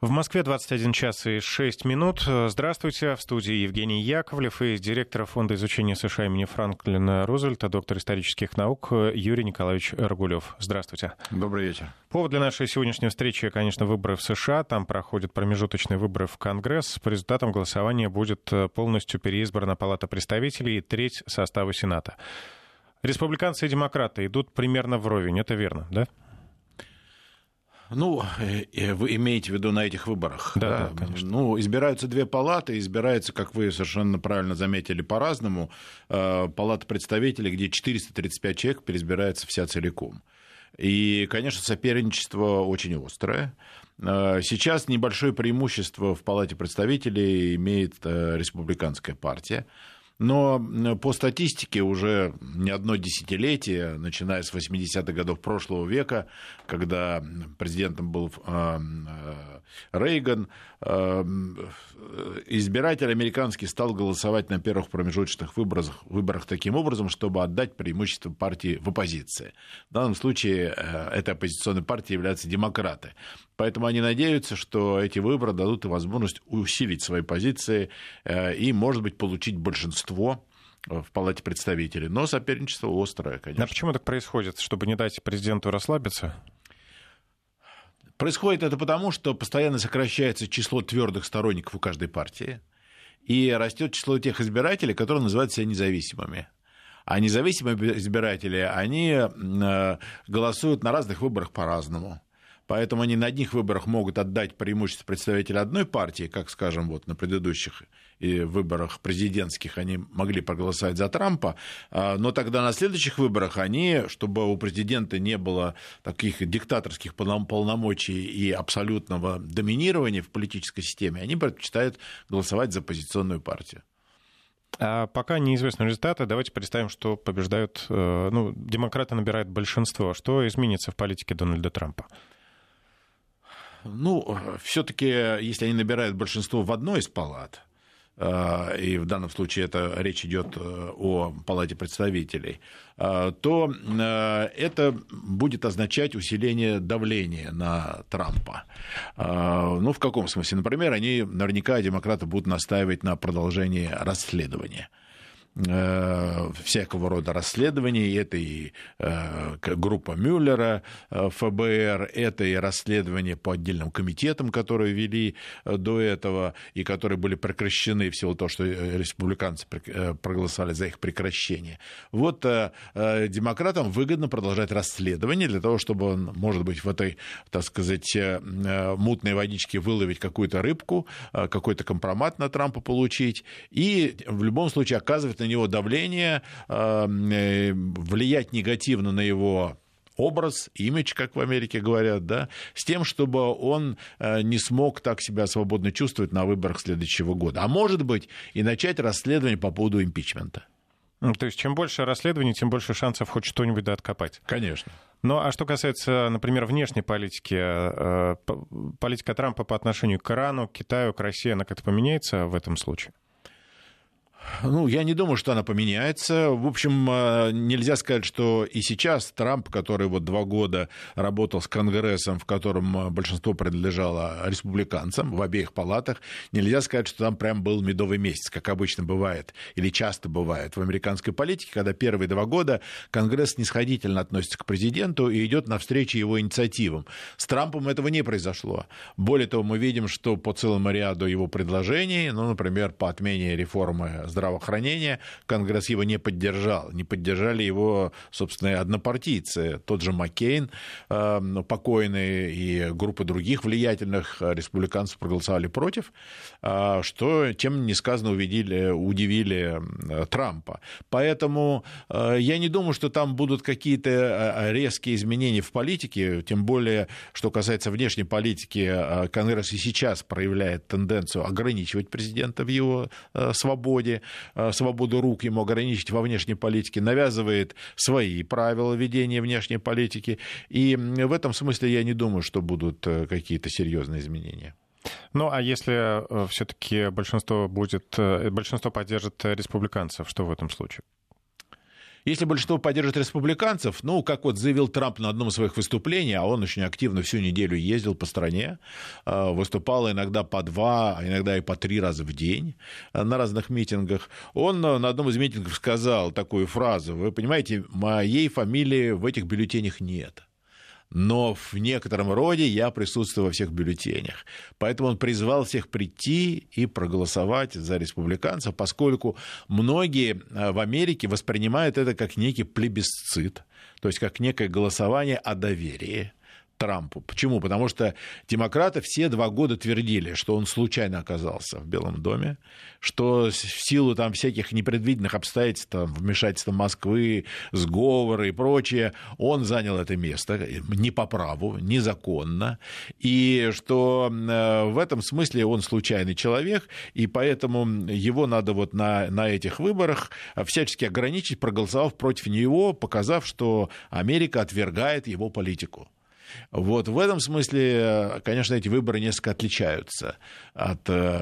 В Москве 21 час и 6 минут. Здравствуйте. В студии Евгений Яковлев и директор Фонда изучения США имени Франклина Рузвельта, доктор исторических наук Юрий Николаевич Рогулев. Здравствуйте. Добрый вечер. Повод для нашей сегодняшней встречи, конечно, выборы в США. Там проходят промежуточные выборы в Конгресс. По результатам голосования будет полностью переизбрана Палата представителей и треть состава Сената. Республиканцы и демократы идут примерно вровень. Это верно, да? Ну, вы имеете в виду на этих выборах? Да, да, конечно. Ну, избираются две палаты, избирается, как вы совершенно правильно заметили, по-разному. Палата представителей, где 435 человек, переизбирается вся целиком. И, конечно, соперничество очень острое. Сейчас небольшое преимущество в Палате представителей имеет республиканская партия. Но по статистике уже не одно десятилетие, начиная с 80-х годов прошлого века, когда президентом был а, а, Рейган, а, избиратель американский стал голосовать на первых промежуточных выборах, выборах таким образом, чтобы отдать преимущество партии в оппозиции. В данном случае этой оппозиционной партией являются демократы. Поэтому они надеются, что эти выборы дадут им возможность усилить свои позиции и, может быть, получить большинство в Палате представителей. Но соперничество острое, конечно. А почему так происходит? Чтобы не дать президенту расслабиться? Происходит это потому, что постоянно сокращается число твердых сторонников у каждой партии, и растет число тех избирателей, которые называют себя независимыми. А независимые избиратели, они э, голосуют на разных выборах по-разному. Поэтому они на одних выборах могут отдать преимущество представителя одной партии, как, скажем, вот на предыдущих выборах президентских они могли проголосовать за Трампа, а, но тогда на следующих выборах они, чтобы у президента не было таких диктаторских полномочий и абсолютного доминирования в политической системе, они предпочитают голосовать за оппозиционную партию. А пока неизвестны результаты. Давайте представим, что побеждают, э, ну, демократы набирают большинство. Что изменится в политике Дональда Трампа? Ну, все-таки, если они набирают большинство в одной из палат, и в данном случае это речь идет э, о Палате представителей, э, то это будет означать усиление давления на Трампа. Ну, в каком смысле? Например, они, наверняка, демократы будут настаивать на продолжении расследования. Э, всякого рода расследований. Это и э, группа Мюллера, э, ФБР, это и расследования по отдельным комитетам, которые вели до этого и которые были прекращены в силу того, что республиканцы проголосовали за их прекращение. Вот демократам выгодно продолжать расследование для того, чтобы он, может быть, в этой, так сказать, мутной водичке выловить какую-то рыбку, какой-то компромат на Трампа получить и в любом случае оказывать на него давление, эм, э, влиять негативно на его образ, имидж, как в Америке говорят, да, с тем, чтобы он э, не смог так себя свободно чувствовать на выборах следующего года. А может быть, и начать расследование по поводу импичмента. Ну, то есть, чем больше расследований, тем больше шансов хоть что-нибудь да откопать. Конечно. Ну, а что касается, например, внешней политики, э, политика Трампа по отношению к Ирану, к Китаю, к России, она как-то поменяется в этом случае? Ну, я не думаю, что она поменяется. В общем, э, нельзя сказать, что и сейчас Трамп, который вот два года работал с Конгрессом, в котором э, большинство принадлежало республиканцам в обеих палатах, нельзя сказать, что там прям был медовый месяц, как обычно бывает, или часто бывает в американской политике, когда первые два года Конгресс снисходительно относится к президенту и идет навстречу его инициативам. С Трампом этого не произошло. Более того, мы видим, что по целому ряду его предложений, ну, например, по отмене реформы здравоохранения, Конгресс его не поддержал. Не поддержали его, собственно, однопартийцы. Тот же Маккейн, э, покойный, и группа других влиятельных республиканцев проголосовали против, э, что, чем несказанно увидели, удивили э, Трампа. Поэтому я не думаю, что там будут какие-то резкие изменения в политике, тем более, что касается внешней политики, Конгресс и сейчас проявляет тенденцию ограничивать президента в его свободе. Э, свободу рук ему ограничить во внешней политике, навязывает свои правила ведения внешней политики. И в этом смысле я не думаю, что будут э, какие-то серьезные изменения. Ну, а если э, все-таки большинство будет, большинство поддержит республиканцев, что в этом случае? Если большинство поддержит республиканцев, ну, как вот заявил Трамп на одном из своих выступлений, а он очень активно всю неделю ездил по стране, э, выступал иногда по два, а иногда и по три раза в день э, на разных митингах, он э, на одном из митингов сказал такую фразу, вы понимаете, моей фамилии в этих бюллетенях нет но в некотором роде я присутствую во всех бюллетенях. Поэтому он призвал всех прийти и проголосовать за республиканцев, поскольку многие э, в Америке воспринимают это как некий плебисцит, то есть как некое голосование о доверии. Трампу. Почему? Потому что демократы все два года твердили, что он случайно оказался в Белом доме, что в силу там всяких непредвиденных обстоятельств, там, вмешательства Москвы, сговоры и прочее, он занял это место не по праву, незаконно, и что э, в этом смысле он случайный человек, и поэтому его надо вот на, на этих выборах всячески ограничить, проголосовав против него, показав, что Америка отвергает его политику. Вот в этом смысле, конечно, эти выборы несколько отличаются от э,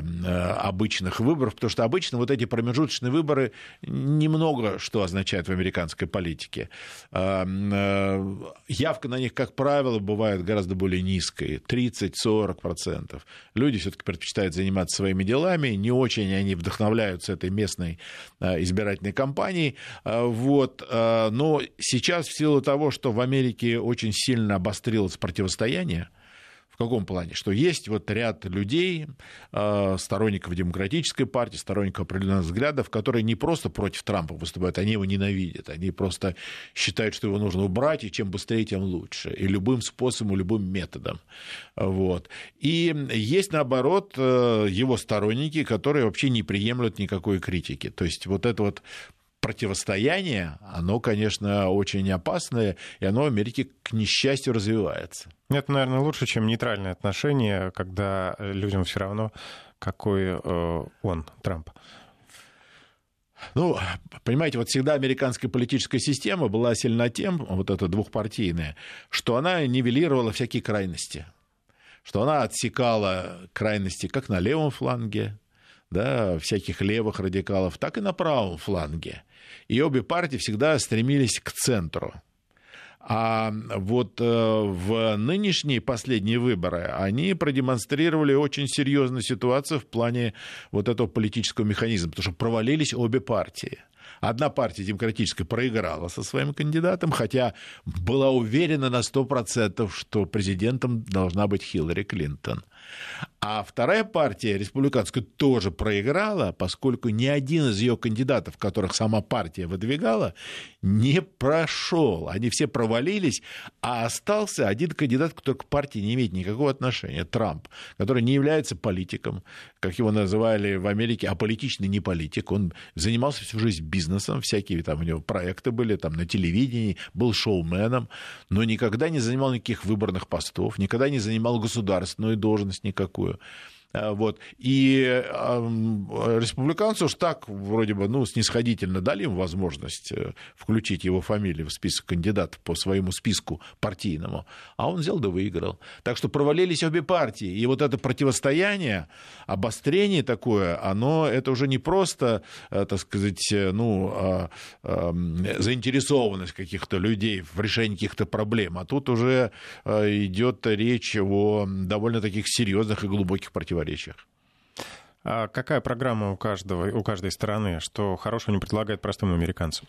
обычных выборов, потому что обычно вот эти промежуточные выборы немного что означают в американской политике. Э, э, явка на них, как правило, бывает гораздо более низкой, 30-40%. Люди все-таки предпочитают заниматься своими делами, не очень они вдохновляются этой местной избирательной кампанией. Вот. Но сейчас в силу того, что в Америке очень сильно обострилось обострилось противостояние. В каком плане? Что есть вот ряд людей, э, сторонников демократической партии, сторонников определенных взглядов, которые не просто против Трампа выступают, они его ненавидят. Они просто считают, что его нужно убрать, и чем быстрее, тем лучше. И любым способом, любым методом. Вот. И есть, наоборот, э, его сторонники, которые вообще не приемлют никакой критики. То есть вот это вот противостояние, оно, конечно, очень опасное, и оно в Америке, к несчастью, развивается. Это, наверное, лучше, чем нейтральное отношение, когда людям все равно, какой э, он, Трамп. Ну, понимаете, вот всегда американская политическая система была сильна тем, вот эта двухпартийная, что она нивелировала всякие крайности. Что она отсекала крайности как на левом фланге, да, всяких левых радикалов, так и на правом фланге. И обе партии всегда стремились к центру. А вот э, в нынешние последние выборы они продемонстрировали очень серьезную ситуацию в плане вот этого политического механизма, потому что провалились обе партии. Одна партия демократическая проиграла со своим кандидатом, хотя была уверена на 100%, что президентом должна быть Хиллари Клинтон. А вторая партия, республиканская, тоже проиграла, поскольку ни один из ее кандидатов, которых сама партия выдвигала, не прошел. Они все провалились, а остался один кандидат, который к партии не имеет никакого отношения, Трамп, который не является политиком, как его называли в Америке, аполитичный не политик. Он занимался всю жизнь бизнесом, всякие там у него проекты были там на телевидении, был шоуменом, но никогда не занимал никаких выборных постов, никогда не занимал государственную должность никакую. Э, вот. И республиканцы уж так вроде бы ну, снисходительно дали им возможность э, включить его фамилию в список кандидатов по своему списку партийному, а он взял да выиграл. Так что провалились обе партии. И вот это противостояние, обострение такое, оно это уже не просто, э, так сказать, ну, а, заинтересованность каких-то людей в решении каких-то проблем, а тут уже идет речь о довольно таких серьезных и глубоких противоречиях противоречиях. А какая программа у, каждого, у каждой страны, что хорошего не предлагает простым американцам?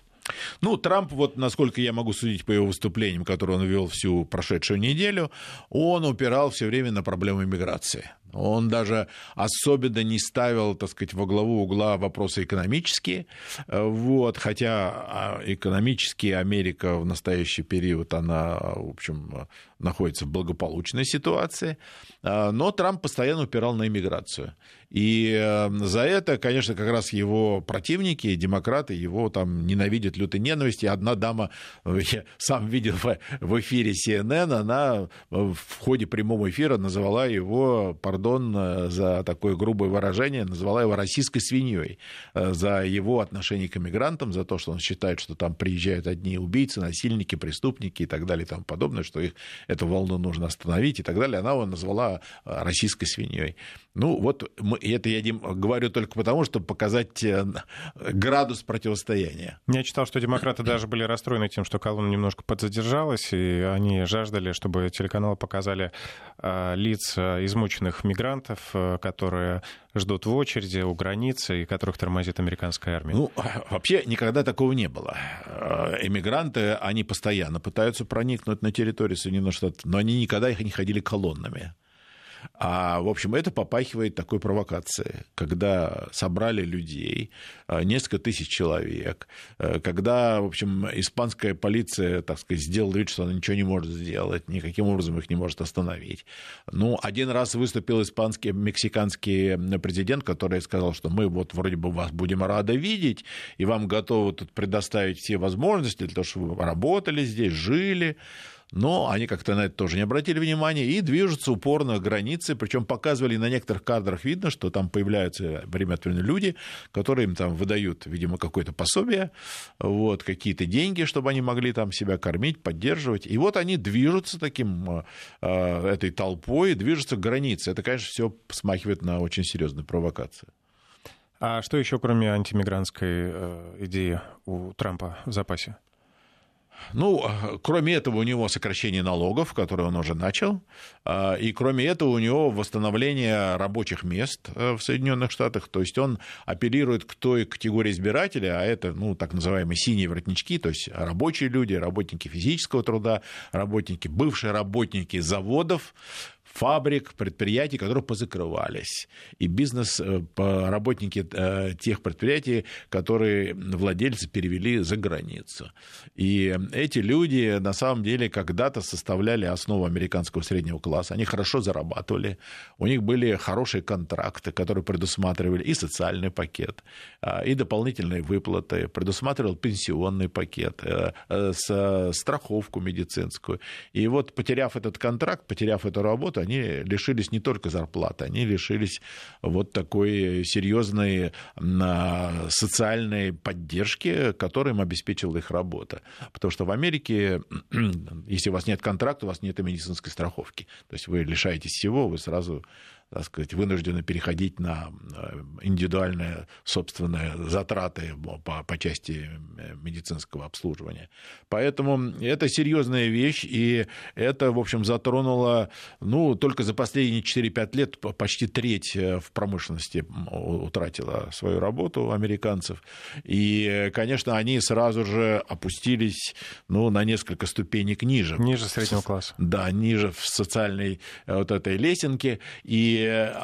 Ну, Трамп, вот насколько я могу судить по его выступлениям, которые он вел всю прошедшую неделю, он упирал все время на проблему иммиграции. Он даже особенно не ставил, так сказать, во главу угла вопросы экономические. Вот, хотя а, экономически Америка в настоящий период, она, в общем, находится в благополучной ситуации. Но Трамп постоянно упирал на иммиграцию. И э, за это, конечно, как раз его противники, демократы, его там ненавидят лютой ненависти. Одна дама, я сам видел в эфире CNN, она в ходе прямого эфира называла его, пардон, пардон э, за такое грубое выражение, назвала его российской свиньей э, за его отношение к иммигрантам, за то, что он считает, что там приезжают одни убийцы, насильники, преступники и так далее и тому подобное, что их эту волну нужно остановить и так далее. Она его назвала российской свиньей. Ну, вот мы, это я говорю только потому, чтобы показать градус противостояния. Я читал, что демократы даже были расстроены тем, что колонна немножко подзадержалась, и они жаждали, чтобы телеканалы показали лиц измученных мигрантов, а, которые ждут в очереди у границы и которых тормозит американская армия. Ну, вообще никогда такого не было. А, эмигранты, они постоянно пытаются проникнуть на территорию Соединенных Штатов, но они никогда их не ходили колоннами. А, в общем, это попахивает такой провокацией, когда собрали людей, а, несколько тысяч человек, а, когда, в общем, испанская полиция, так сказать, сделала вид, что она ничего не может сделать, никаким образом их не может остановить. Ну, один раз выступил испанский, мексиканский президент, который сказал, что мы вот вроде бы вас будем рады видеть, и вам готовы тут предоставить все возможности для того, чтобы вы работали здесь, жили но они как-то на это тоже не обратили внимания и движутся упорно к границе, причем показывали на некоторых кадрах видно, что там появляются время от времени люди, которые им там выдают, видимо, какое-то пособие, вот, какие-то деньги, чтобы они могли там себя кормить, поддерживать. И вот они движутся таким, э, этой толпой, движутся к границе. Это, конечно, все смахивает на очень серьезную провокацию. А что еще, кроме антимигрантской э, идеи у Трампа в запасе? Ну, кроме этого, у него сокращение налогов, которое он уже начал, а, и кроме этого, у него восстановление рабочих мест э, в Соединенных Штатах, то есть он апеллирует к той категории избирателя, а это, ну, так называемые синие воротнички, то есть рабочие люди, работники физического труда, работники, бывшие работники заводов, фабрик, предприятий, которые позакрывались. И бизнес, э, работники э, тех предприятий, которые владельцы перевели за границу. И эти люди на самом деле когда-то составляли основу американского среднего класса. Они хорошо зарабатывали, у них были хорошие контракты, которые предусматривали и социальный пакет, а, и дополнительные выплаты, предусматривал пенсионный пакет, э, страховку медицинскую. И вот потеряв этот контракт, потеряв эту работу, они лишились не только зарплаты, они лишились вот такой серьезной социальной поддержки, которую им обеспечила их работа. Потому что в Америке, если у вас нет контракта, у вас нет и медицинской страховки. То есть вы лишаетесь всего, вы сразу так сказать, вынуждены переходить на э, индивидуальные собственные затраты по, по части э, медицинского обслуживания. Поэтому это серьезная вещь, и это, в общем, затронуло, ну, только за последние 4-5 лет почти треть э, в промышленности утратила свою работу американцев. И, конечно, они сразу же опустились, ну, на несколько ступенек ниже. Ниже среднего класса. Да, ниже в социальной вот этой лесенке. И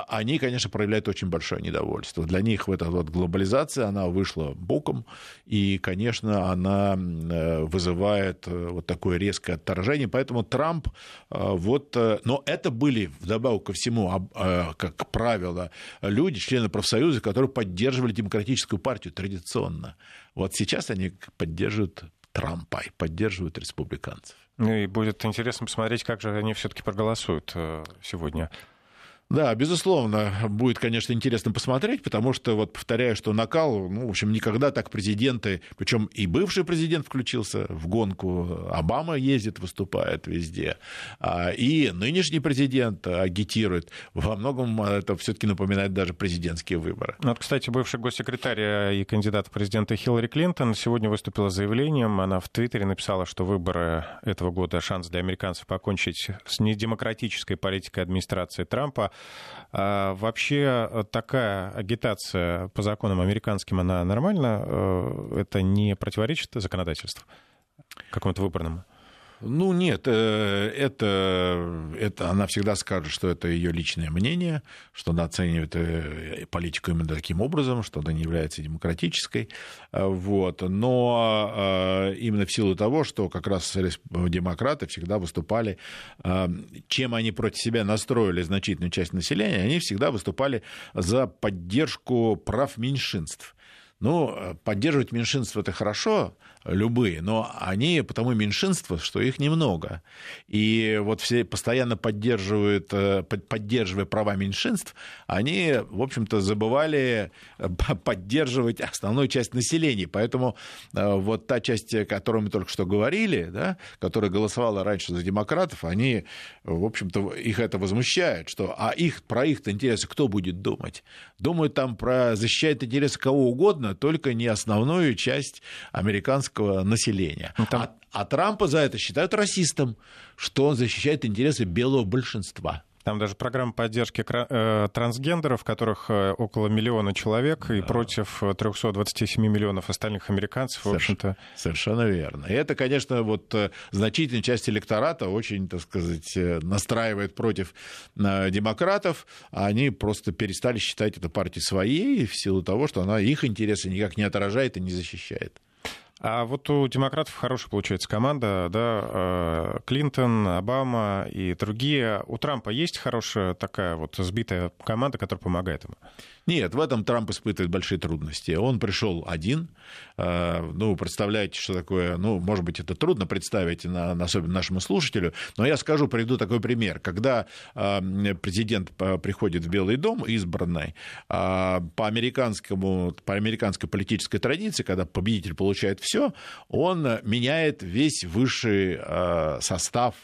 они, конечно, проявляют очень большое недовольство. Для них вот эта вот глобализация, она вышла боком, и, конечно, она э, вызывает э, вот такое резкое отторжение. Поэтому Трамп, э, вот, но это были, вдобавок ко всему, как правило, люди, члены профсоюза, которые поддерживали демократическую партию традиционно. Вот сейчас они поддерживают Трампа и поддерживают республиканцев. Ну и будет интересно посмотреть, как же они все-таки проголосуют сегодня. Да, безусловно, будет, конечно, интересно посмотреть, потому что, вот повторяю, что накал, ну, в общем, никогда так президенты, причем и бывший президент включился в гонку, Обама ездит, выступает везде, а, и нынешний президент агитирует. Во многом это все-таки напоминает даже президентские выборы. Ну, вот, кстати, бывший госсекретарь и кандидат в президенты Хиллари Клинтон сегодня выступила с заявлением. Она в Твиттере написала, что выборы этого года шанс для американцев покончить с недемократической политикой администрации Трампа. А вообще такая агитация по законам американским, она нормальна? Э, это не противоречит законодательству какому-то выборному? Ну нет, э, это, это она всегда скажет, что это ее личное мнение, что она оценивает э, политику именно таким образом, что она не является демократической. Э, вот. Но именно в силу того, что как раз демократы всегда выступали, чем они против себя настроили значительную часть населения, они всегда выступали за поддержку прав меньшинств Ну, поддерживать меньшинство это хорошо, любые, но они потому меньшинство, что их немного. И вот все постоянно поддерживают, э, поддерживая права меньшинств, они, в общем-то, забывали э, поддерживать основную часть населения. Поэтому э, вот та часть, о которой мы только что говорили, да, которая голосовала раньше за демократов, они, в общем-то, их это возмущает, что а их, про их-то интересы кто будет думать? Думают там про защищает интересы кого угодно, только не основную часть американского населения. Ну, там... а, а Трампа за это считают расистом, что он защищает интересы белого большинства. Там даже программа поддержки э, трансгендеров, которых э, около миллиона человек, да. и против 327 миллионов остальных американцев, в общем-то. Совершенно верно. И это, конечно, вот э, значительная часть электората очень, так сказать, настраивает против демократов. Они просто перестали считать эту партию своей в силу того, что она их интересы никак не отражает и не защищает. А вот у демократов хорошая получается команда, да, э, Клинтон, Обама и другие. У Трампа есть хорошая такая вот сбитая команда, которая помогает ему? Нет, в этом Трамп испытывает большие трудности. Он пришел один. Э, ну, представляете, что такое? Ну, может быть, это трудно представить, особенно нашему слушателю, но я скажу, приведу такой пример. Когда э, президент приходит в Белый дом, избранный, по, американскому, по американской политической традиции, когда победитель получает все, он меняет весь высший состав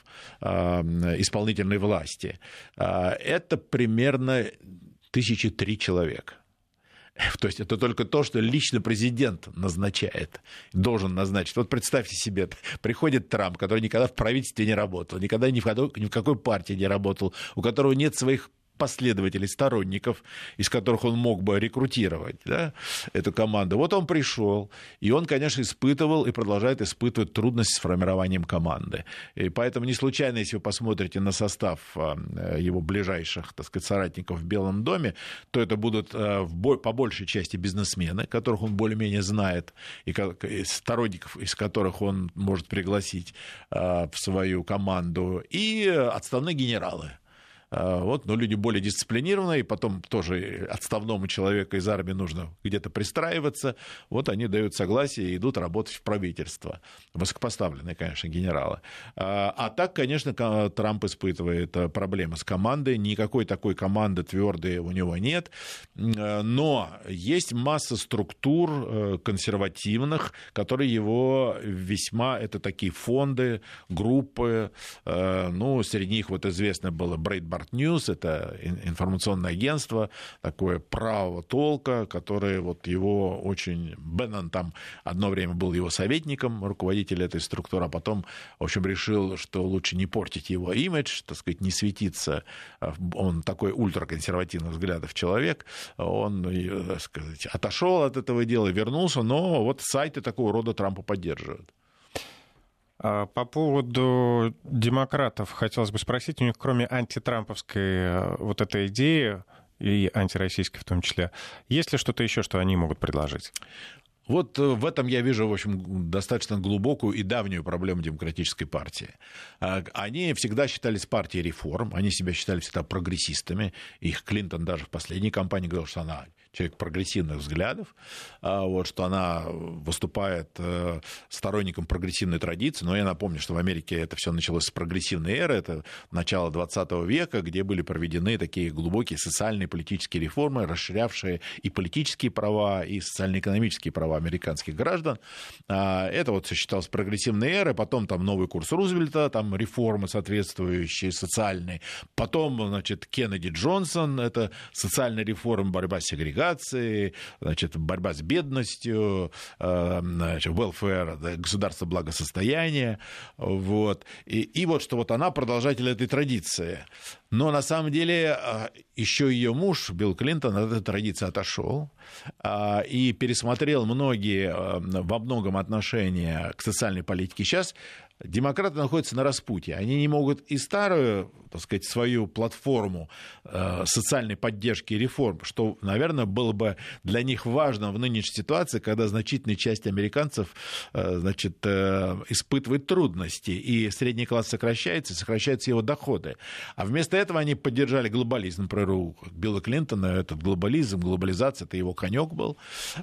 исполнительной власти. Это примерно тысячи три человека. То есть это только то, что лично президент назначает, должен назначить. Вот представьте себе, приходит Трамп, который никогда в правительстве не работал, никогда ни в в какой партии не работал, у которого нет своих последователей, сторонников, из которых он мог бы рекрутировать да, эту команду. Вот он пришел, и он, конечно, испытывал и продолжает испытывать трудности с формированием команды. И поэтому не случайно, если вы посмотрите на состав а, его ближайших, так сказать, соратников в Белом доме, то это будут а, по большей части бизнесмены, которых он более-менее знает, и сторонников, из которых он может пригласить а, в свою команду, и отставные генералы. А, вот, но люди более дисциплинированные, потом тоже отставному человеку из армии нужно где-то пристраиваться. Вот они дают согласие и идут работать в правительство. Высокопоставленные, конечно, генералы. А, а так, конечно, Трамп испытывает э, проблемы с командой. Никакой такой команды твердой у него нет. Э, но есть масса структур э, консервативных, которые его весьма... Это такие фонды, группы. Ну, среди них вот известно было Брейдбар Smart News, это информационное агентство, такое правого толка, которое вот его очень... Беннон там одно время был его советником, руководитель этой структуры, а потом, в общем, решил, что лучше не портить его имидж, так сказать, не светиться. Он такой ультраконсервативных взглядов человек, он, так сказать, отошел от этого дела, вернулся, но вот сайты такого рода Трампа поддерживают. А, по поводу демократов хотелось бы спросить, у них кроме антитрамповской э, вот этой идеи, и антироссийской в том числе, есть ли что-то еще, что они могут предложить? Вот э, в этом я вижу, в общем, достаточно глубокую и давнюю проблему демократической партии. А, они всегда считались партией реформ, они себя считали всегда прогрессистами. Их Клинтон даже в последней кампании говорил, что она человек прогрессивных взглядов, а, вот, что она выступает э, сторонником прогрессивной традиции. Но я напомню, что в Америке это все началось с прогрессивной эры, это начало 20 века, где были проведены такие глубокие социальные и политические реформы, расширявшие и политические права, и социально-экономические права американских граждан. А, это вот считалось прогрессивной эрой, потом там новый курс Рузвельта, там реформы соответствующие социальные, потом, значит, Кеннеди Джонсон, это социальная реформа, борьба с сегрегацией, сегрегации, значит, борьба с бедностью, э, значит, welfare, государство благосостояния, вот. И, и вот что вот она продолжатель этой традиции. Но на самом деле э, еще ее муж Билл Клинтон от этой традиции отошел э, и пересмотрел многие во многом отношения к социальной политике. Сейчас демократы находятся на распутье. Они не могут и старую, так сказать, свою платформу э, социальной поддержки и реформ, что, наверное, было бы для них важно в нынешней ситуации, когда значительная часть американцев э, значит, э, испытывает трудности, и средний класс сокращается, сокращаются его доходы. А вместо этого они поддержали глобализм, например, Билла Клинтона этот глобализм, глобализация, это его конек был.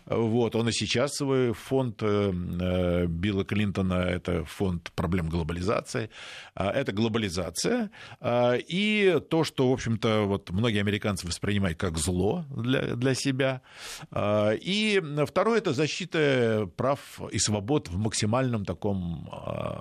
Вот, он и сейчас свой фонд э, э Билла Клинтона, это фонд проблем глобализации. А, это глобализация. А, и то, что, в общем-то, вот многие американцы воспринимают как зло для, для себя. А, и второе – это защита прав и свобод в максимальном таком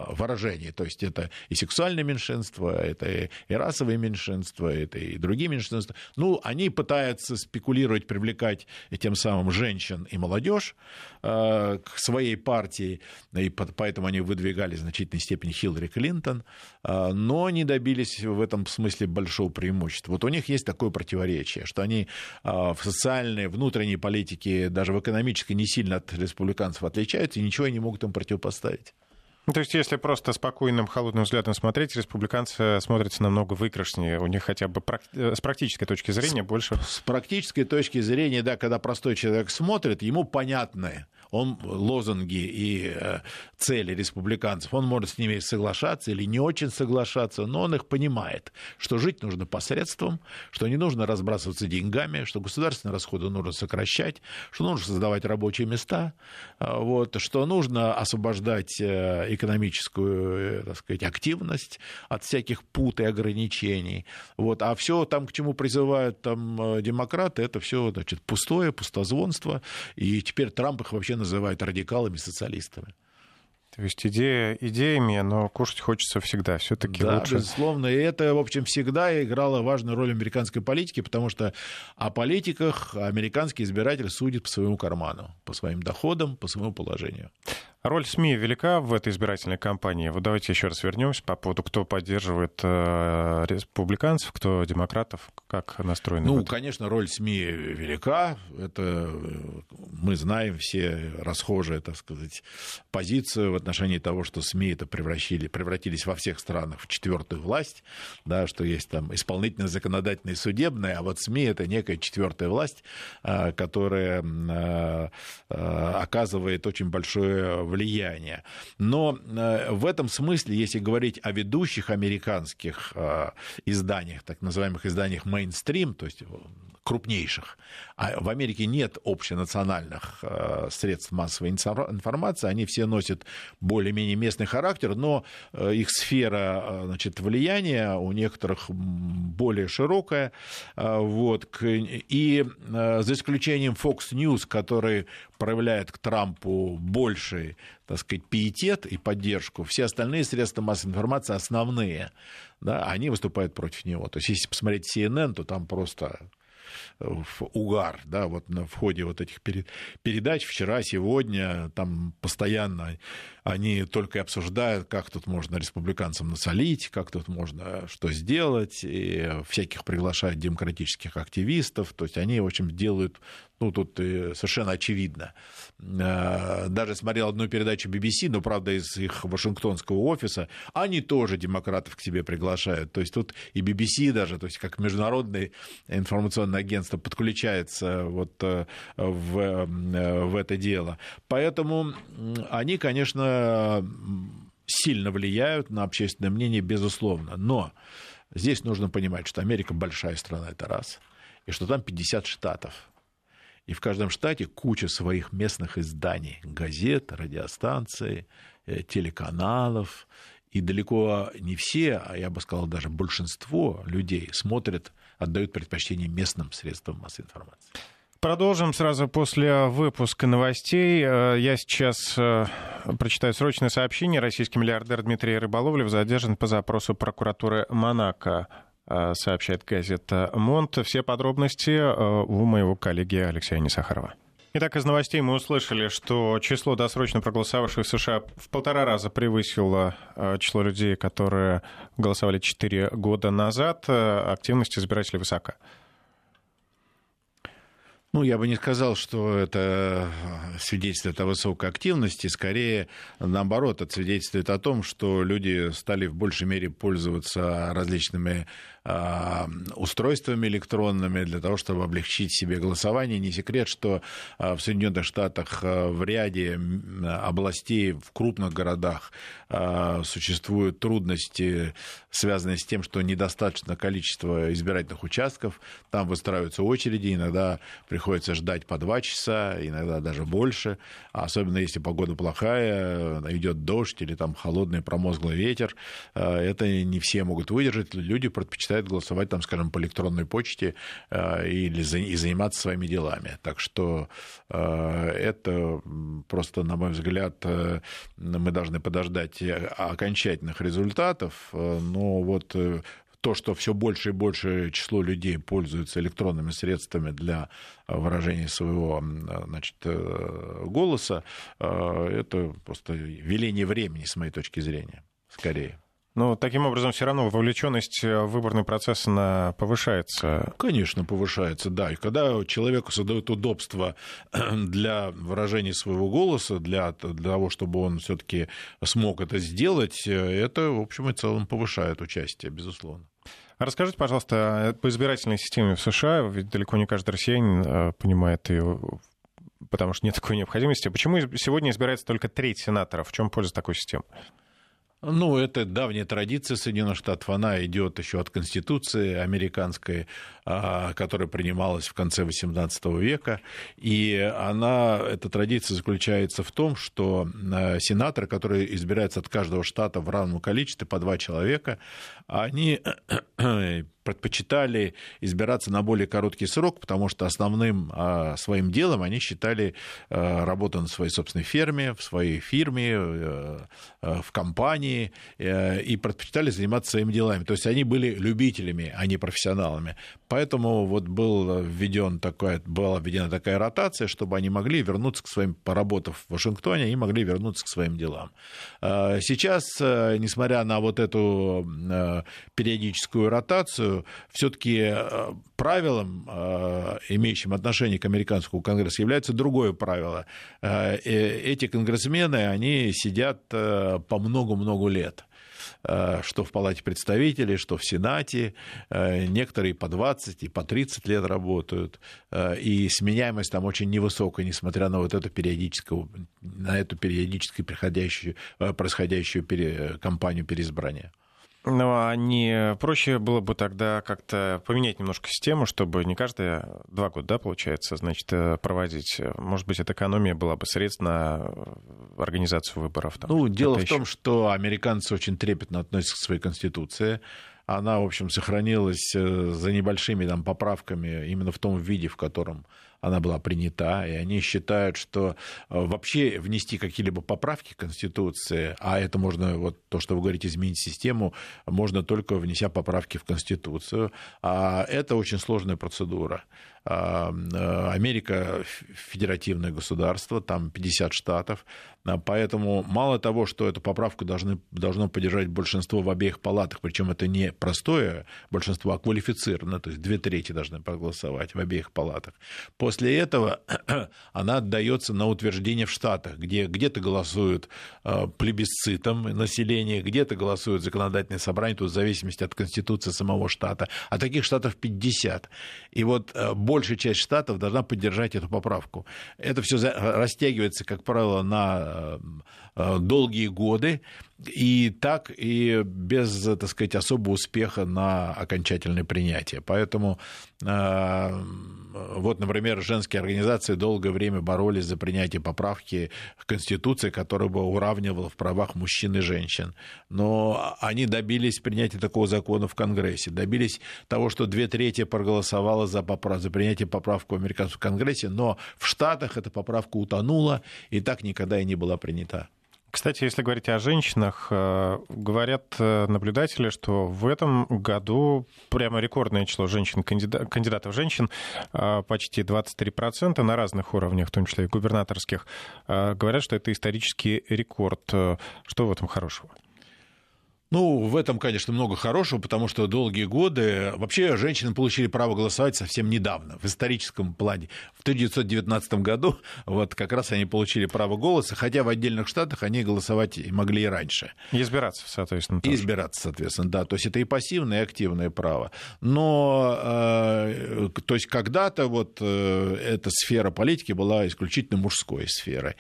выражении. То есть это и сексуальное меньшинство, это и расовые меньшинства, это и другие меньшинства. Ну, они пытаются спекулировать, привлекать тем самым женщин и молодежь к своей партии, и поэтому они выдвигали значительно значительной степени Хиллари Клинтон, а, но не добились в этом смысле большого преимущества. Вот у них есть такое противоречие, что они а, в социальной, внутренней политике, даже в экономической не сильно от республиканцев отличаются и ничего не могут им противопоставить. Ну, то есть, если просто спокойным, холодным взглядом смотреть, республиканцы смотрятся намного выигрышнее. У них хотя бы с практической точки зрения больше... С практической точки зрения, да, когда простой человек смотрит, ему понятны он лозунги и э, цели республиканцев, он может с ними соглашаться или не очень соглашаться, но он их понимает, что жить нужно посредством, что не нужно разбрасываться деньгами, что государственные расходы нужно сокращать, что нужно создавать рабочие места, а, вот, что нужно освобождать э, экономическую, э, так сказать, активность от всяких пут и ограничений. Вот, а все там, к чему призывают там демократы, это все значит, пустое, пустозвонство. И теперь Трамп их вообще называют радикалами, социалистами. То есть идея идеями, но кушать хочется всегда. Все-таки да, лучше. безусловно. И это, в общем, всегда играло важную роль американской политике, потому что о политиках американский избиратель судит по своему карману, по своим доходам, по своему положению. Роль СМИ велика в этой избирательной кампании. Вот давайте еще раз вернемся по поводу, кто поддерживает э, республиканцев, кто демократов, как настроены. Ну, конечно, роль СМИ велика. Это э, мы знаем все расхожие, так сказать, позицию в отношении того, что СМИ это превратили, превратились во всех странах в четвертую власть, да, что есть там исполнительная, законодательная и судебная, а вот СМИ это некая четвертая власть, э, которая э, оказывает очень большое влияния. Но э, в этом смысле, если говорить о ведущих американских э, изданиях, так называемых изданиях мейнстрим, то есть крупнейших. А в Америке нет общенациональных э, средств массовой информации, они все носят более-менее местный характер, но э, их сфера э, значит, влияния у некоторых более широкая. Вот. И за исключением Fox News, который проявляет к Трампу больший, так сказать, пиетет и поддержку, все остальные средства массовой информации основные, да, они выступают против него. То есть, если посмотреть CNN, то там просто в угар, да, вот на, в ходе вот этих передач вчера, сегодня, там постоянно они только и обсуждают, как тут можно республиканцам насолить, как тут можно что сделать, и всяких приглашают демократических активистов, то есть они, в общем, делают ну, тут э, совершенно очевидно. Э, даже смотрел одну передачу BBC, но, правда, из их вашингтонского офиса, они тоже демократов к себе приглашают. То есть тут и BBC даже, то есть как международное информационное агентство подключается вот э, в, в это дело. Поэтому они, конечно, сильно влияют на общественное мнение, безусловно. Но здесь нужно понимать, что Америка большая страна, это раз, и что там 50 штатов. И в каждом штате куча своих местных изданий, газет, радиостанций, э, телеканалов. И далеко не все, а я бы сказал даже большинство людей смотрят, отдают предпочтение местным средствам массовой информации. Продолжим сразу после выпуска новостей. Э, я сейчас э, прочитаю срочное сообщение. Российский миллиардер Дмитрий Рыболовлев задержан по запросу прокуратуры Монако. Э, сообщает газета «Монт». Все подробности э, у моего коллеги Алексея Несахарова. Итак, из новостей мы услышали, что число досрочно проголосовавших в США в полтора раза превысило э, число людей, которые голосовали 4 года назад. Активность избирателей высока. Ну, я бы не сказал, что это свидетельствует о высокой активности. Скорее, наоборот, это свидетельствует о том, что люди стали в большей мере пользоваться различными устройствами электронными для того, чтобы облегчить себе голосование. Не секрет, что а, в Соединенных Штатах а, в ряде областей, в крупных городах существуют трудности, связанные с тем, что недостаточно количество избирательных участков, там выстраиваются очереди, иногда приходится ждать по два часа, иногда даже больше, особенно если погода плохая, идет дождь или там холодный промозглый ветер, это не все могут выдержать, люди предпочитают предпочитают голосовать, там, скажем, по электронной почте э, или и заниматься своими делами. Так что э, это просто, на мой взгляд, э, мы должны подождать окончательных результатов. Но вот то, что все больше и больше число людей пользуются электронными средствами для выражения своего значит, голоса, это просто веление времени, с моей точки зрения, скорее. Но таким образом все равно вовлеченность в э, выборный процесс она повышается. Конечно, повышается, да. И когда человеку создают удобство для выражения своего голоса, для, для того, чтобы он все-таки смог это сделать, э, это, в общем и целом, повышает участие, безусловно. Расскажите, пожалуйста, по избирательной системе в США, ведь далеко не каждый россиянин э, понимает ее потому что нет такой необходимости. Почему сегодня избирается только треть сенаторов? В чем польза такой системы? Ну, это давняя традиция Соединенных Штатов. Она идет еще от Конституции американской, а, которая принималась в конце XVIII века. И она, эта традиция заключается в том, что а, сенаторы, которые избираются от каждого штата в равном количестве, по два человека, они предпочитали избираться на более короткий срок, потому что основным а, своим делом они считали а, работу на своей собственной ферме, в своей фирме, а, в компании, а, и предпочитали заниматься своими делами. То есть они были любителями, а не профессионалами. Поэтому вот был введен такой, была введена такая ротация, чтобы они могли вернуться к своим, поработав в Вашингтоне, они могли вернуться к своим делам. Сейчас, несмотря на вот эту периодическую ротацию, все-таки э, правилом, э, имеющим отношение к американскому конгрессу, является другое правило. Э, эти конгрессмены, они сидят по много-много лет что в Палате представителей, что в Сенате. Некоторые по 20 и по 30 лет работают. И сменяемость там очень невысокая, несмотря на вот эту периодическую, на эту периодически происходящую кампанию переизбрания. Ну, а не проще было бы тогда как-то поменять немножко систему, чтобы не каждые два года, да, получается, значит, э, проводить. Может быть, эта экономия была бы средств на э, организацию выборов. Там, ну, дело в том, что американцы очень трепетно относятся к своей конституции она, в общем, сохранилась э, за небольшими там, поправками именно в том виде, в котором она была принята, и они считают, что э, вообще внести какие-либо поправки к Конституции, а это можно, вот то, что вы говорите, изменить систему, можно только внеся поправки в Конституцию, а это очень сложная процедура. Э, Америка федеративное государство, там 50 штатов, а, поэтому мало того, что эту поправку должны, должно поддержать большинство в обеих палатах, причем это не простое большинство, а квалифицированное, то есть две трети должны проголосовать в обеих палатах. После этого она отдается на утверждение в штатах, где где-то голосуют а, плебисцитом населения, где-то голосуют законодательное собрание, тут в зависимости от конституции самого штата, а таких штатов 50. И вот большая часть штатов должна поддержать эту поправку. Это все растягивается, как правило, на э, долгие годы, и так, и без, так сказать, особого успеха на окончательное принятие. Поэтому э, вот, например, женские организации долгое время боролись за принятие поправки в Конституции, которая бы уравнивала в правах мужчин и женщин. Но они добились принятия такого закона в Конгрессе, добились того, что две трети проголосовало за, поправ... за принятие поправки в американском Конгрессе, но в Штатах эта поправка утонула и так никогда и не была принята. Кстати, если говорить о женщинах, э, говорят э, наблюдатели, что в этом году прямо рекордное число женщин, кандидатов женщин, э, почти 23% на разных уровнях, в том числе и губернаторских, говорят, что это исторический рекорд. Что в этом хорошего? Ну, в этом, конечно, много хорошего, потому что долгие годы вообще женщины получили право голосовать совсем недавно, в историческом плане. В 1919 году вот как раз они получили право голоса, хотя в отдельных штатах они голосовать могли и раньше. И избираться, соответственно. Тоже. И избираться, соответственно, да. То есть это и пассивное, и активное право. Но, э, то есть когда-то вот э, эта сфера политики была исключительно мужской сферой.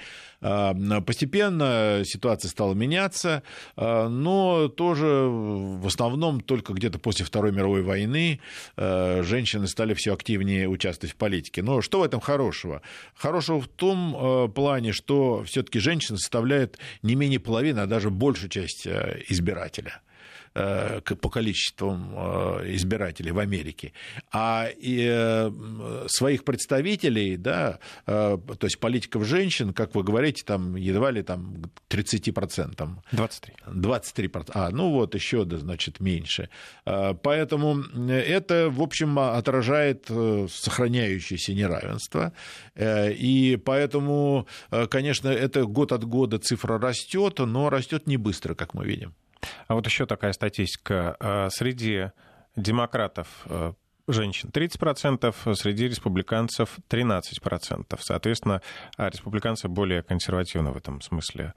А, постепенно ситуация стала меняться, а, но тоже в основном только где-то после Второй мировой войны а, женщины стали все активнее участвовать в политике. Но что в этом хорошего? Хорошего в том плане, что все-таки женщина составляет не менее половины, а даже большую часть избирателя. Э, по количеству э, избирателей в Америке, а и э, своих представителей, да, то есть политиков женщин, как вы говорите, там едва ли там 30%. 23. 23%. А, ну вот еще, да, значит, меньше. Поэтому это, в общем, отражает сохраняющееся неравенство. И поэтому, конечно, это год от года цифра растет, но растет не быстро, как мы видим. А вот еще такая статистика. А, среди демократов э, женщин 30%, среди республиканцев 13%. Соответственно, а республиканцы более консервативны в этом смысле.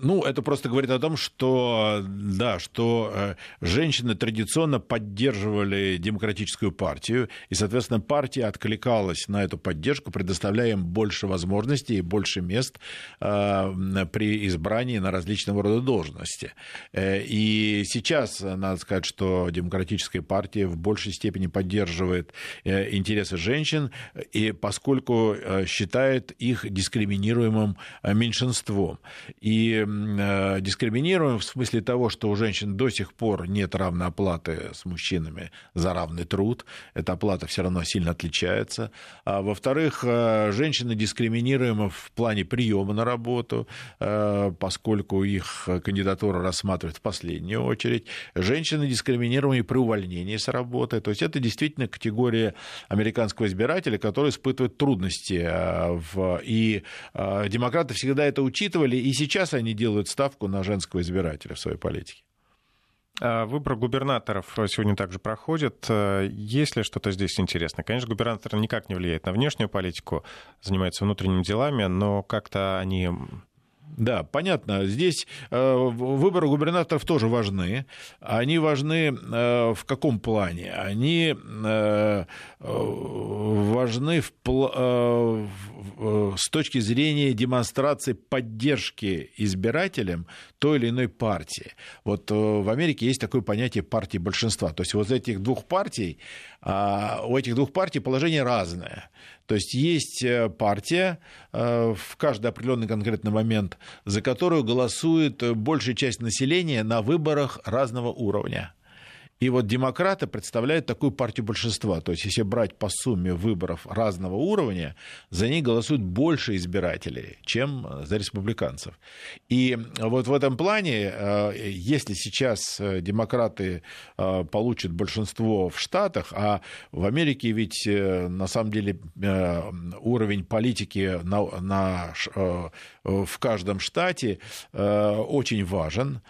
Ну, это просто говорит о том, что, да, что э, женщины традиционно поддерживали демократическую партию, и, соответственно, партия откликалась на эту поддержку, предоставляя им больше возможностей и больше мест э, при избрании на различного рода должности. Э, и сейчас, надо сказать, что демократическая партия в большей степени поддерживает интересы женщин, и поскольку считает их дискриминируемым меньшинством. И Э, дискриминируем в смысле того, что у женщин до сих пор нет равной оплаты с мужчинами за равный труд. Эта оплата все равно сильно отличается. А во-вторых, э, женщины дискриминируемы в плане приема на работу, э, поскольку их кандидатура рассматривают в последнюю очередь. Женщины дискриминируемы при увольнении с работы. То есть это действительно категория американского избирателя, который испытывает трудности. И демократы всегда это учитывали, и сейчас они делают ставку на женского избирателя в своей политике. А, выбор губернаторов сегодня также проходит. Э, есть ли что-то здесь интересное? Конечно, губернатор никак не влияет на внешнюю политику, занимается внутренними делами, но как-то они да, понятно. Здесь э, выборы губернаторов тоже важны. Они важны э, в каком плане? Они э, важны в, с точки зрения демонстрации поддержки избирателям той или иной партии. Вот в Америке есть такое понятие партии большинства. То есть вот этих двух партий, а, у этих двух партий положение разное. То есть есть э, партия э, в каждый определенный конкретный момент, за которую голосует большая часть населения на выборах разного уровня. И вот демократы представляют такую партию большинства. То есть, если брать по сумме выборов разного уровня, за них голосуют больше избирателей, чем за республиканцев. И вот в этом плане, э, если сейчас э, демократы э, получат большинство в Штатах, а в Америке ведь на самом деле уровень политики на, на, в каждом штате очень важен.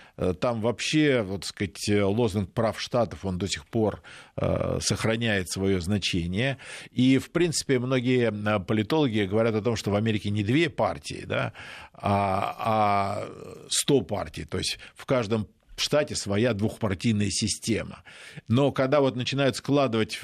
Там вообще, вот сказать, лозунг прав штата Штатов, он до сих пор э, сохраняет свое значение. И, в принципе, многие э, политологи говорят о том, что в Америке не две партии, да, а, а 100 партий. То есть в каждом в штате своя двухпартийная система. Но когда вот начинают складывать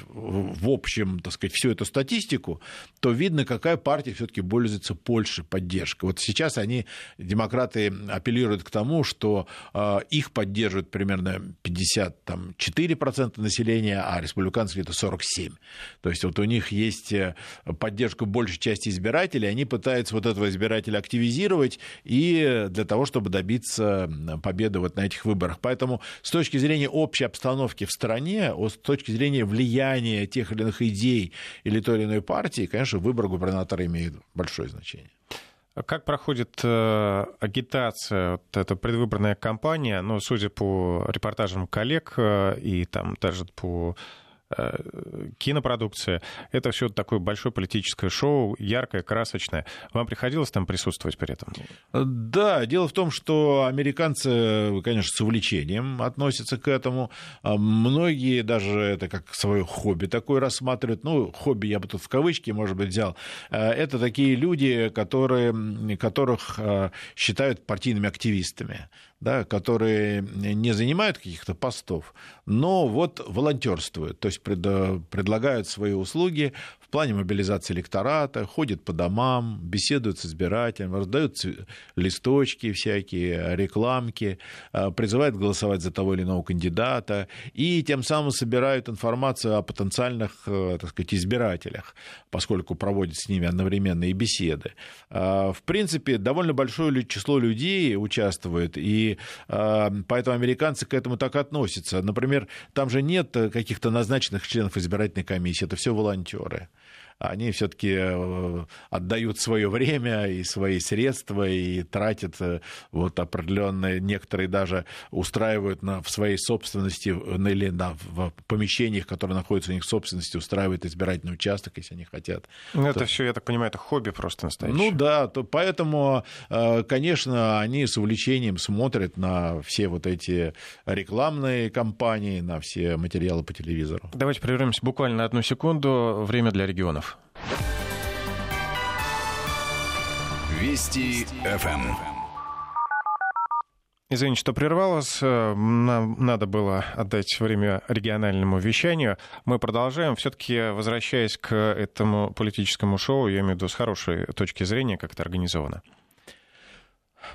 в общем, так сказать, всю эту статистику, то видно, какая партия все-таки пользуется больше поддержкой. Вот сейчас они, демократы, апеллируют к тому, что э, их поддерживают примерно 54% населения, а республиканцы где-то 47%. То есть вот у них есть э, поддержка большей части избирателей, они пытаются вот этого избирателя активизировать и для того, чтобы добиться победы вот на этих выборах выборах. Поэтому с точки зрения общей обстановки в стране, с точки зрения влияния тех или иных идей или той или иной партии, конечно, выбор губернатора имеет большое значение. Как проходит э, агитация, вот эта предвыборная кампания, ну, судя по репортажам коллег э, и там даже по кинопродукция. Это все такое большое политическое шоу, яркое, красочное. Вам приходилось там присутствовать при этом? Да, дело в том, что американцы, конечно, с увлечением относятся к этому. А многие даже это как свое хобби такое рассматривают. Ну, хобби я бы тут в кавычки, может быть, взял. Это такие люди, которые, которых считают партийными активистами да, которые не занимают каких-то постов, но вот волонтерствуют, то есть пред, предлагают свои услуги в плане мобилизации электората, ходят по домам, беседуют с избирателями, раздают листочки всякие, рекламки, а, призывают голосовать за того или иного кандидата и тем самым собирают информацию о потенциальных, э, так сказать, избирателях, поскольку проводят с ними одновременные беседы. А, в принципе, довольно большое число людей участвует, и поэтому американцы к этому так относятся. Например, там же нет каких-то назначенных членов избирательной комиссии, это все волонтеры они все-таки э, отдают свое время и свои средства и тратят э, вот определенные, некоторые даже устраивают на, в своей собственности или на, в помещениях, которые находятся у них в собственности, устраивают избирательный участок, если они хотят. Ну, то... это все, я так понимаю, это хобби просто настоящее. Ну да, то, поэтому, э, конечно, они с увлечением смотрят на все вот эти рекламные кампании, на все материалы по телевизору. Давайте прервемся буквально на одну секунду. Время для регионов. Вести ФМ. Извините, что прервал вас. Нам надо было отдать время региональному вещанию. Мы продолжаем. Все-таки возвращаясь к этому политическому шоу, я имею в виду с хорошей точки зрения, как это организовано.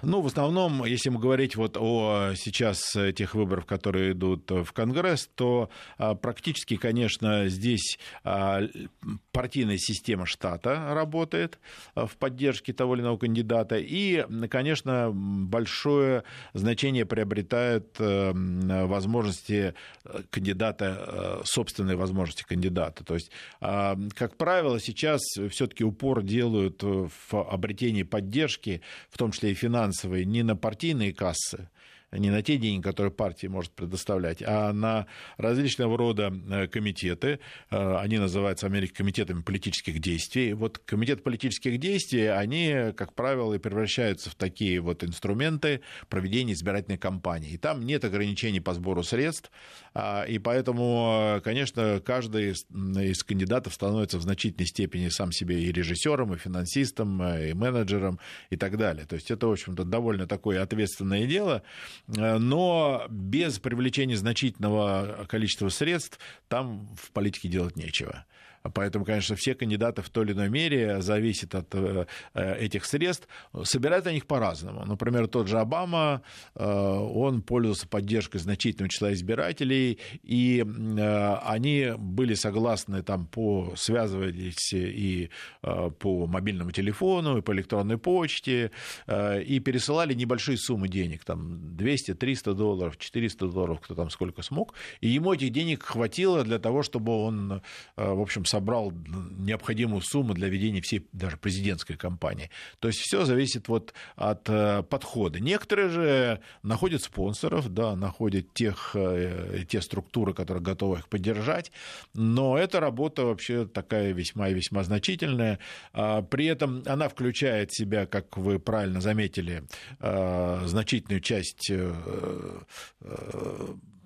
Ну, в основном, если мы говорить вот о сейчас тех выборах, которые идут в Конгресс, то а, практически, конечно, здесь а, партийная система штата работает а, в поддержке того или иного кандидата. И, конечно, большое значение приобретают возможности кандидата, собственные возможности кандидата. То есть, как правило, сейчас все-таки упор делают в обретении поддержки, в том числе и финансовой финансовые не на партийные кассы, не на те деньги, которые партия может предоставлять, а на различного рода э, комитеты. Э, они называются в комитетами политических действий. Вот комитет политических действий, они, как правило, и превращаются в такие вот инструменты проведения избирательной кампании. И там нет ограничений по сбору средств, а, и поэтому, конечно, каждый из кандидатов становится в значительной степени сам себе и режиссером, и финансистом, э, и менеджером, и так далее. То есть это, в общем-то, довольно такое ответственное дело. Э, но без привлечения значительного количества средств там в политике делать нечего. Поэтому, конечно, все кандидаты в той или иной мере зависят от э, этих средств. Собирают они их по-разному. Например, тот же Обама, э, он пользовался поддержкой значительного числа избирателей, и э, они были согласны там по связывались и по мобильному телефону, и по электронной почте, и пересылали небольшие суммы денег, там 200, 300 долларов, 400 долларов, кто там сколько смог, и ему этих денег хватило для того, чтобы он, в общем, собрал необходимую сумму для ведения всей даже президентской кампании. То есть все зависит вот от э, подхода. Некоторые же находят спонсоров, да, находят тех, э, те структуры, которые готовы их поддержать, но эта работа вообще такая весьма и весьма значительная. А, при этом она включает в себя, как вы правильно заметили, э, значительную часть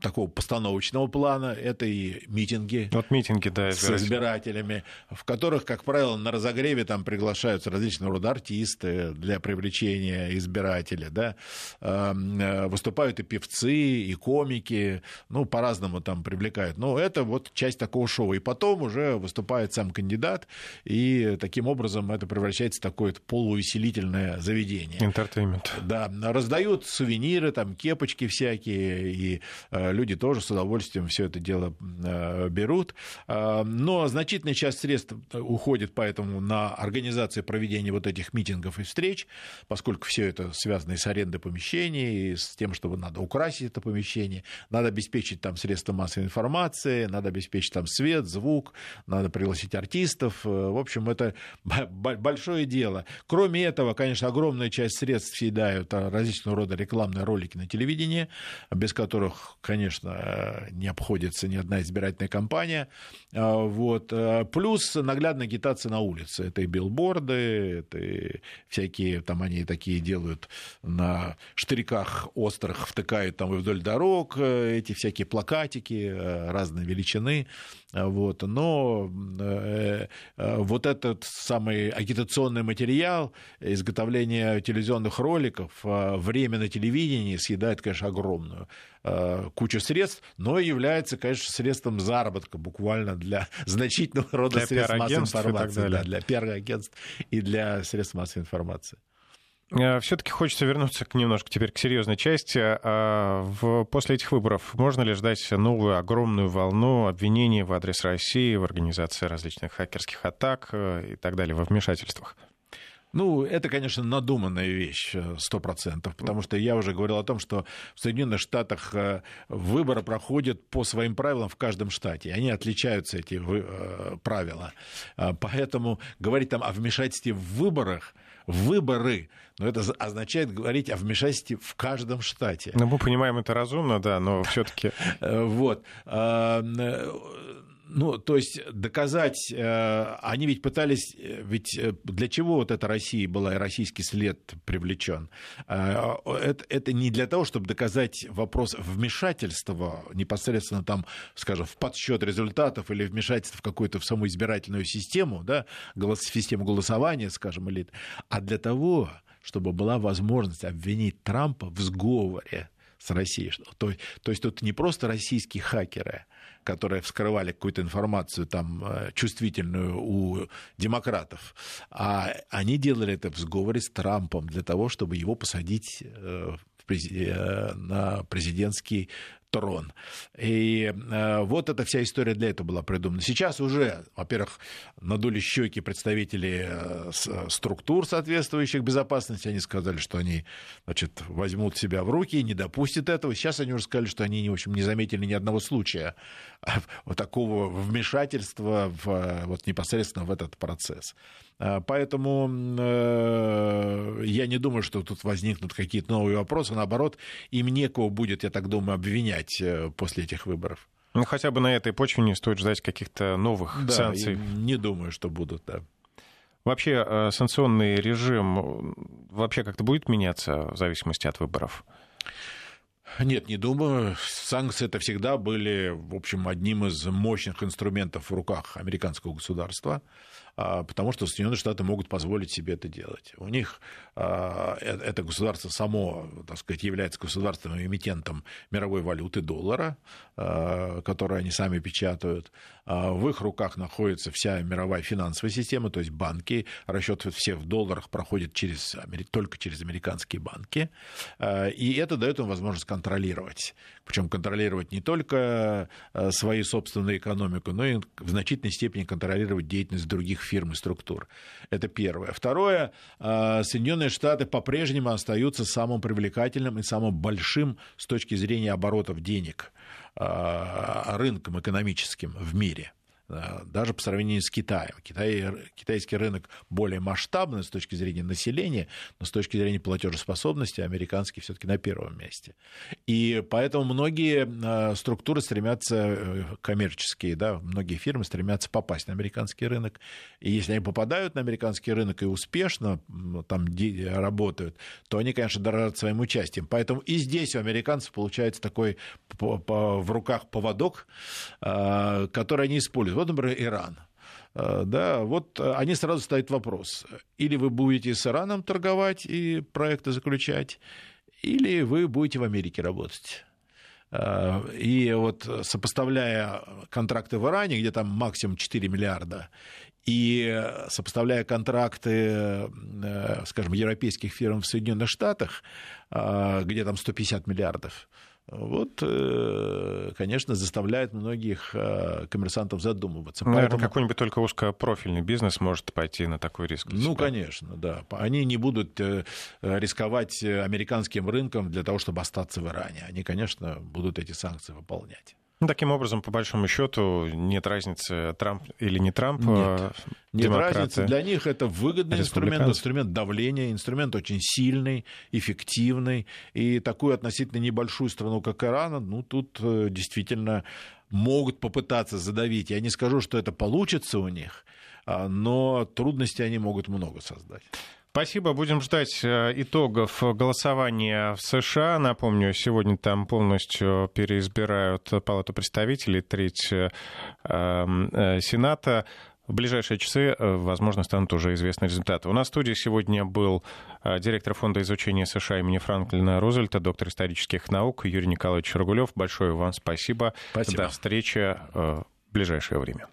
такого постановочного плана, это и митинги, вот митинги да, с избирателями, в которых, как правило, на разогреве там приглашаются различного рода артисты для привлечения избирателя, да, э, выступают и певцы, и комики, ну, по-разному там привлекают. Но это вот часть такого шоу. И потом уже выступает сам кандидат, и таким образом это превращается в такое полувеселительное заведение. Entertainment. Да, раздают сувениры, там кепочки всякие, и э, люди тоже с удовольствием все это дело э, берут. Э, но значительная часть средств уходит поэтому на организацию проведения вот этих митингов и встреч, поскольку все это связано и с арендой помещений, и с тем, чтобы надо украсить это помещение, надо обеспечить там средства массовой информации, надо обеспечить там свет, звук, надо пригласить артистов. Э, в общем, это большое дело. Кроме этого, конечно, огромная часть средств съедают различного рода рекламные ролики на телевидении, без которых, конечно, конечно, не обходится ни одна избирательная кампания. Вот. Плюс наглядная агитация на улице. Это и билборды, это и всякие, там они такие делают на штырьках острых, втыкают там и вдоль дорог эти всякие плакатики разной величины. Вот. Но э, э, вот этот самый агитационный материал, изготовление телевизионных роликов, э, время на телевидении съедает, конечно, огромную кучу средств, но является, конечно, средством заработка буквально для значительного рода для средств массовой информации, да, для пиар-агентств и для средств массовой информации. Э, Все-таки хочется вернуться к немножко теперь к серьезной части. А, после этих выборов можно ли ждать новую огромную волну обвинений в адрес России в организации различных хакерских атак э, и так далее, во вмешательствах? Ну, это, конечно, надуманная вещь, э, сто процентов, потому что я уже говорил о том, что в Соединенных Штатах выборы проходят по своим правилам в каждом штате, они отличаются, эти правила. Поэтому говорить там о вмешательстве в выборах – выборы. Но это означает говорить о вмешательстве в каждом штате. Ну, мы понимаем это разумно, да, но все-таки. Вот. Ну, то есть доказать, э, они ведь пытались, э, ведь э, для чего вот эта Россия была и российский след привлечен? Это, это не для того, чтобы доказать вопрос вмешательства непосредственно там, скажем, в подсчет результатов или вмешательство в какую-то в саму избирательную систему, да, голос, систему голосования, скажем, или, а для того, чтобы была возможность обвинить Трампа в сговоре с Россией. То, то есть тут не просто российские хакеры, которые вскрывали какую-то информацию там э, чувствительную у демократов, а они делали это в сговоре с Трампом для того, чтобы его посадить э, э, на президентский трон. И э, вот эта вся история для этого была придумана. Сейчас уже, во-первых, надули щеки представители э, структур соответствующих безопасности. Они сказали, что они значит, возьмут себя в руки и не допустят этого. Сейчас они уже сказали, что они в общем, не заметили ни одного случая вот такого вмешательства в, вот, непосредственно в этот процесс. А, поэтому э, я не думаю, что тут возникнут какие-то новые вопросы. Наоборот, им некого будет, я так думаю, обвинять э, после этих выборов. Ну, хотя бы на этой почве не стоит ждать каких-то новых да, санкций. Не думаю, что будут, да. Вообще э, санкционный режим вообще как-то будет меняться в зависимости от выборов? Нет, не думаю. Санкции это всегда были, в общем, одним из мощных инструментов в руках американского государства. А, потому что Соединенные Штаты могут позволить себе это делать. У них а, э, это государство само, так сказать, является государственным эмитентом мировой валюты доллара, а, которую они сами печатают. В их руках находится вся мировая финансовая система, то есть банки, расчет все в долларах проходит через, только через американские банки, и это дает им возможность контролировать. Причем контролировать не только свою собственную экономику, но и в значительной степени контролировать деятельность других фирм и структур. Это первое. Второе, а, Соединенные Штаты по-прежнему остаются самым привлекательным и самым большим с точки зрения оборотов денег а, рынком экономическим в мире. Э, даже по сравнению с Китаем. Китай, китайский рынок более масштабный с точки зрения населения, но с точки зрения платежеспособности американский все-таки на первом месте. И поэтому многие э, структуры стремятся, э, коммерческие, да, многие фирмы стремятся попасть на американский рынок. И если они попадают на американский рынок и успешно там работают, то они, конечно, дорожат своим участием. Поэтому и здесь у американцев получается такой в руках поводок, который они используют вот, например, Иран. Э, да, вот э, они сразу ставят вопрос. Или вы будете с Ираном торговать и проекты заключать, или вы будете в Америке работать. Э, и вот сопоставляя контракты в Иране, где там максимум 4 миллиарда, и сопоставляя контракты, скажем, европейских фирм в Соединенных Штатах, где там 150 миллиардов, вот, э, конечно, заставляет многих э, коммерсантов задумываться. Наверное, Поэтому... какой-нибудь только узкопрофильный бизнес может пойти на такой риск. Ну, конечно, да. Они не будут э, рисковать американским рынком для того, чтобы остаться в Иране. Они, конечно, будут эти санкции выполнять. Ну, таким образом, по большому счету, нет разницы, Трамп или не Трамп. Нет, э, нет разницы. Для них это выгодный инструмент, инструмент давления, инструмент очень сильный, эффективный. И такую относительно небольшую страну, как Иран, ну, тут э, действительно могут попытаться задавить. Я не скажу, что это получится у них, а, но трудностей они могут много создать. Спасибо. Будем ждать э, итогов голосования в США. Напомню, сегодня там полностью переизбирают Палату представителей, треть э, э, Сената. В ближайшие часы, возможно, станут уже известны результаты. У нас в студии сегодня был директор Фонда изучения США имени Франклина Рузвельта, доктор исторических наук Юрий Николаевич Рогулев. Большое вам спасибо. спасибо. До встречи в ближайшее время.